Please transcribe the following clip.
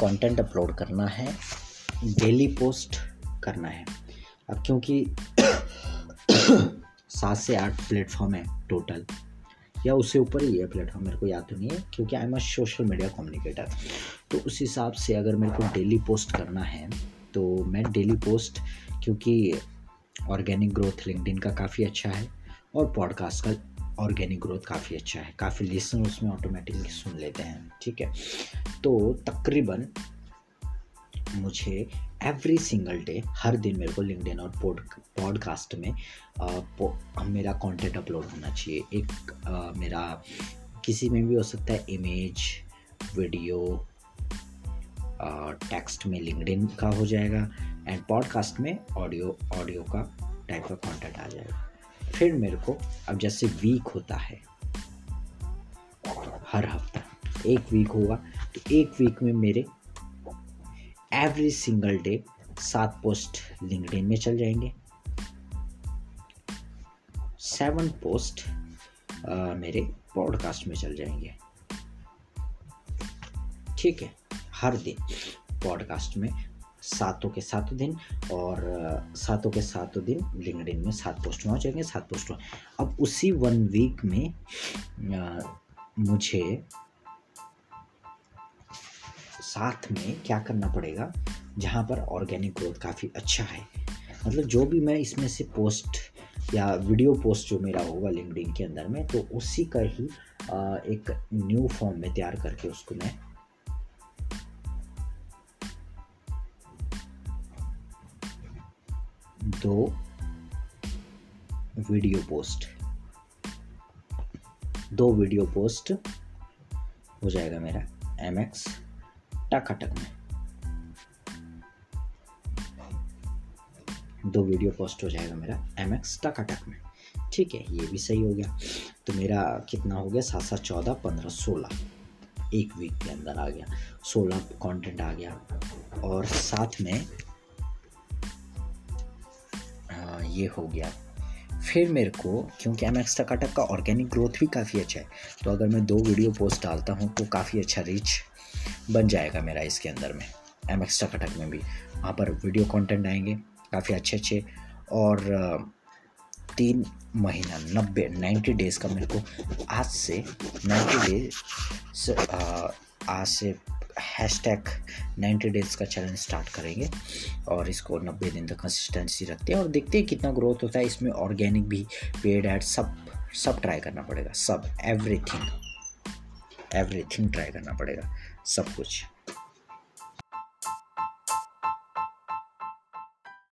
Content upload करना है daily post करना है। अब क्योंकि सात से आठ प्लेटफॉर्म है टोटल या उससे ऊपर ही है प्लेटफॉर्म मेरे को याद तो नहीं है, क्योंकि I am a social media communicator तो उस हिसाब से अगर मेरे को डेली पोस्ट करना है तो मैं डेली पोस्ट क्योंकि ऑर्गेनिक ग्रोथ लिंकडिन का काफ़ी अच्छा है, और पॉडकास्ट का ऑर्गेनिक ग्रोथ काफ़ी अच्छा है। काफ़ी लिसन उसमें ऑटोमेटिकली सुन लेते हैं, ठीक है? तो तकरीबन मुझे एवरी सिंगल डे हर दिन मेरे को लिंकडिन और पॉड पॉडकास्ट में आ, मेरा कंटेंट अपलोड होना चाहिए। एक आ, मेरा किसी में भी हो सकता है इमेज वीडियो टेक्स्ट में लिंकडिन का हो जाएगा एंड पॉडकास्ट में ऑडियो ऑडियो का टाइप का कंटेंट आ जाएगा। फिर मेरे को अब जैसे वीक होता है हर हफ़्ता एक वीक होगा तो एक वीक में मेरे एवरी सिंगल डे सात पोस्ट लिंकडिन में चल जाएँगे। सेवन पोस्ट आ, मेरे पॉडकास्ट में चल जाएँगे। ठीक है हर दिन पॉडकास्ट में सातों के सातों दिन और सातों के सातों दिन लिंकडिन में सात पोस्ट वहाँ जाएँगे सात पोस्ट अब उसी वन वीक में आ, मुझे साथ में क्या करना पड़ेगा, जहाँ पर ऑर्गेनिक ग्रोथ काफ़ी अच्छा है। मतलब जो भी मैं इसमें से पोस्ट या वीडियो पोस्ट जो मेरा होगा लिंकडिन के अंदर में तो उसी का ही एक न्यू फॉर्म में तैयार करके उसको मैं दो वीडियो पोस्ट दो वीडियो पोस्ट हो जाएगा मेरा एम एक्स टकाटक में दो वीडियो पोस्ट हो जाएगा मेरा एम एक्स टकाटक में ठीक है, ये भी सही हो गया। तो मेरा कितना हो गया? सात सात चौदह, पंद्रह सोलह। एक वीक के अंदर आ गया। सोलह कंटेंट आ गया। और साथ में ये हो गया। फिर मेरे को, क्योंकि एम एक्स टकाटक का ऑर्गेनिक ग्रोथ भी काफ़ी अच्छा है तो अगर मैं दो वीडियो पोस्ट डालता हूँ तो काफ़ी अच्छा रीच बन जाएगा मेरा इसके अंदर में। एम एक्स टकाटक में भी। वहाँ पर वीडियो कंटेंट आएँगे, काफ़ी अच्छे अच्छे और तीन महीना, नब्बे नाइन्टी डेज़ का मेरे को आज से नाइन्टी डेज़ आज से हैश टैग नाइन्टी डेज़ का चैलेंज स्टार्ट करेंगे। और इसको नब्बे दिन तक कंसिस्टेंसी रखते हैं और देखते हैं कितना ग्रोथ होता है। इसमें ऑर्गेनिक भी पेड एड सब सब ट्राई करना पड़ेगा। सब एवरीथिंग एवरीथिंग ट्राई करना पड़ेगा सब कुछ।